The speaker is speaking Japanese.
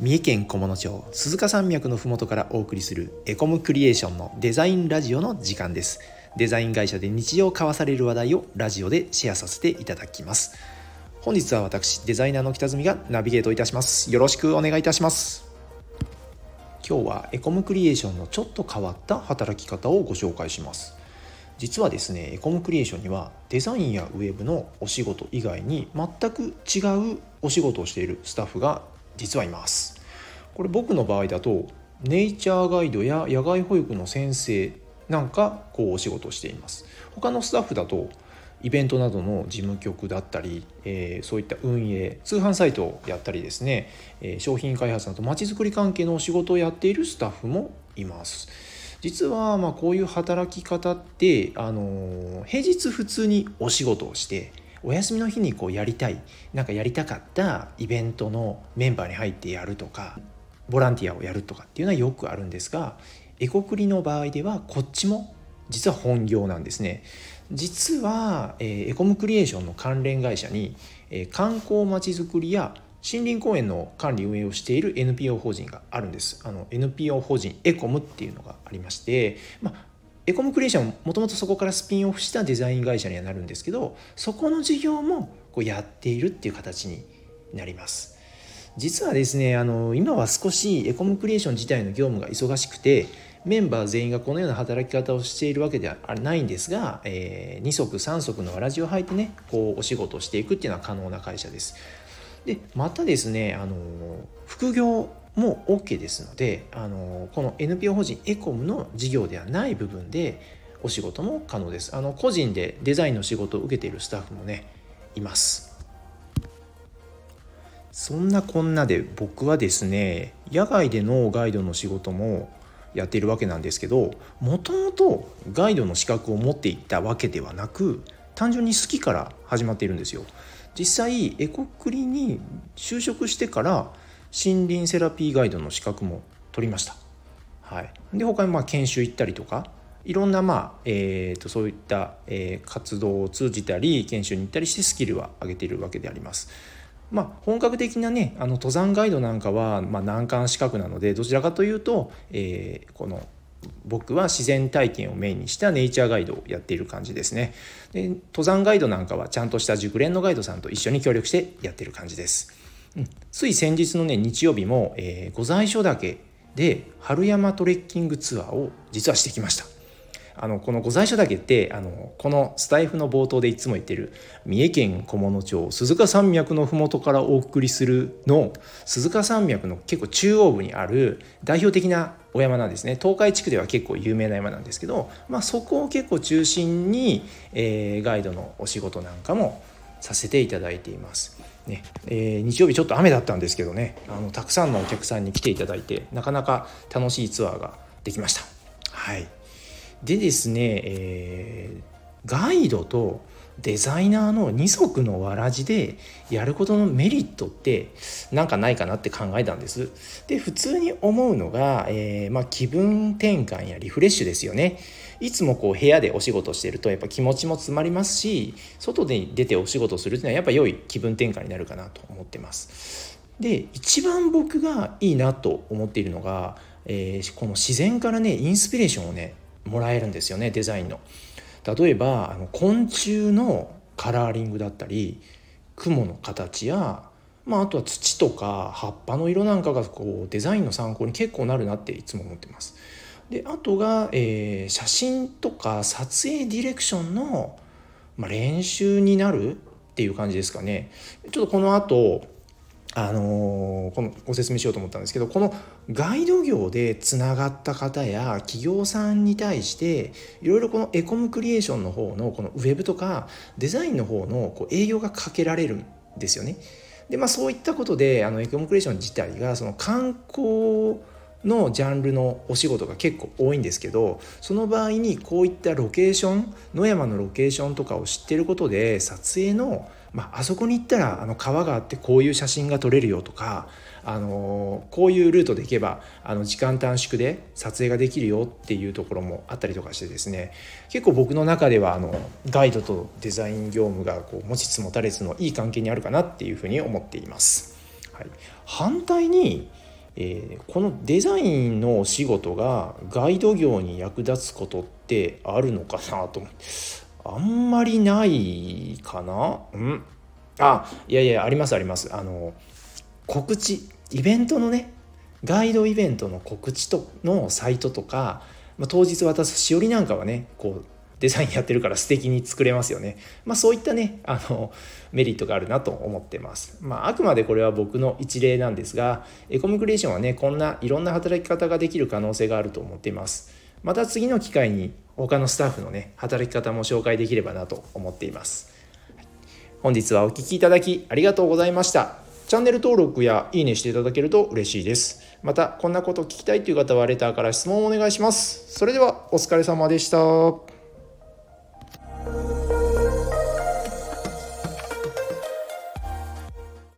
三重県菰野町鈴鹿山脈のふもとからお送りするエコムクリエーションのデザインラジオの時間です。デザイン会社で日常交わされる話題をラジオでシェアさせていただきます。本日は私デザイナーの北住がナビゲートいたします。よろしくお願いいたします。今日はエコムクリエーションのちょっと変わった働き方をご紹介します。実はですねエコムクリエーションにはデザインやウェブのお仕事以外に全く違うお仕事をしているスタッフが実はいます。これ僕の場合だとネイチャーガイドや野外保育の先生なんかこうお仕事をしています。他のスタッフだとイベントなどの事務局だったり、えー、そういった運営通販サイトをやったりですね、えー、商品開発などまちづくり関係のお仕事をやっているスタッフもいます。実はまこういう働き方ってあのー、平日普通にお仕事をしてお休みの日にこうやりたいなんかやりたかったイベントのメンバーに入ってやるとかボランティアをやるとかっていうのはよくあるんですがエコクリの場合ではこっちも実は本業なんですね。実は、えー、エコムクリエーションの関連会社に、えー、観光まちづくりや森林公園の管理運営をしている NPO 法人があるんです。あの NPO 法人エコムっていうのがありまして、まあ、エコムクリエーションもともとそこからスピンオフしたデザイン会社にはなるんですけどそこの事業もこうやっているっていう形になります。実はですねあの今は少しエコムクリエーション自体の業務が忙しくてメンバー全員がこのような働き方をしているわけではないんですが、えー、2足3足のわらじを履いてねこうお仕事をしていくっていうのは可能な会社です。でまたですねあの副業も OK ですのであのこの NPO 法人エコムの事業ではない部分でお仕事も可能です。あの個人でデザインの仕事を受けているスタッフもねいます。そんなこんなで僕はですね野外でのガイドの仕事もやっているわけなんですけどもともとガイドの資格を持っていったわけではなく単純に好きから始まっているんですよ実際エコクリに就職してから森林セラピーガイドの資格も取りました。はい、で他にまあ研修行ったりとかいろんなまあ、えー、とそういった、えー、活動を通じたり研修に行ったりしてスキルは上げているわけであります。まあ、本格的なねあの登山ガイドなんかは、まあ、難関資格なのでどちらかというと、えー、この僕は自然体験をメインにしたネイチャーガイドをやっている感じですね。で登山ガイドなんかはちゃんとした熟練のガイドさんと一緒に協力してやってる感じです。うん、つい先日のね日曜日も、えー、御在所岳で春山トレッキングツアーを実はしてきました。あのこの御在所岳ってあのこのスタイフの冒頭でいつも言ってる三重県菰野町鈴鹿山脈の麓からお送りするの鈴鹿山脈の結構中央部にある代表的なお山なんですね東海地区では結構有名な山なんですけど、まあ、そこを結構中心に、えー、ガイドのお仕事なんかもさせていただいています。ねえー、日曜日ちょっと雨だったんですけどねあのたくさんのお客さんに来ていただいてなかなか楽しいツアーができました。はい、でですね、えー、ガイドとデザイナーの二足のわらじでやることのメリットってなんかないかなって考えたんです。で普通に思うのが、えー、まあ、気分転換やリフレッシュですよね。いつもこう部屋でお仕事してるとやっぱ気持ちも詰まりますし外で出てお仕事するっていうのはやっぱ良い気分転換になるかなと思ってます。で一番僕がいいなと思っているのが、えー、この自然からねインスピレーションをねもらえるんですよねデザインの。例えばあの昆虫のカラーリングだったり雲の形や、まあ、あとは土とか葉っぱの色なんかがこうデザインの参考に結構なるなっていつも思ってます。であとが、えー、写真とか撮影ディレクションの、まあ、練習になるっていう感じですかね。ちょっとこの後あのー、このご説明しようと思ったんですけどこのガイド業でつながった方や企業さんに対していろいろこのエコムクリエーションの方のこのウェブとかデザインの方のこう営業がかけられるんですよね。でまあそういったことであのエコムクリエーション自体がその観光のジャンルのお仕事が結構多いんですけどその場合にこういったロケーション野山のロケーションとかを知ってることで撮影の、まあ、あそこに行ったらあの川があってこういう写真が撮れるよとかあのこういうルートで行けばあの時間短縮で撮影ができるよっていうところもあったりとかしてですね結構僕の中ではあのガイドとデザイン業務がこう持ちつ持たれつのいい関係にあるかなっていうふうに思っています。はい、反対にえー、このデザインのお仕事がガイド業に役立つことってあるのかなと思って。あんまりないかな？うん。あいやいやありますあります。あの告知イベントのねガイドイベントの告知とのサイトとか、まあ、当日渡すしおりなんかはねこうデザインやってるから素敵に作れますよね。まあそういったね、あの、メリットがあるなと思ってます。まああくまでこれは僕の一例なんですが、エコミグレーションはね、こんないろんな働き方ができる可能性があると思っています。また次の機会に他のスタッフのね、働き方も紹介できればなと思っています。本日はお聴きいただきありがとうございました。チャンネル登録やいいねしていただけると嬉しいです。また、こんなこと聞きたいという方はレターから質問をお願いします。それでは、お疲れ様でした。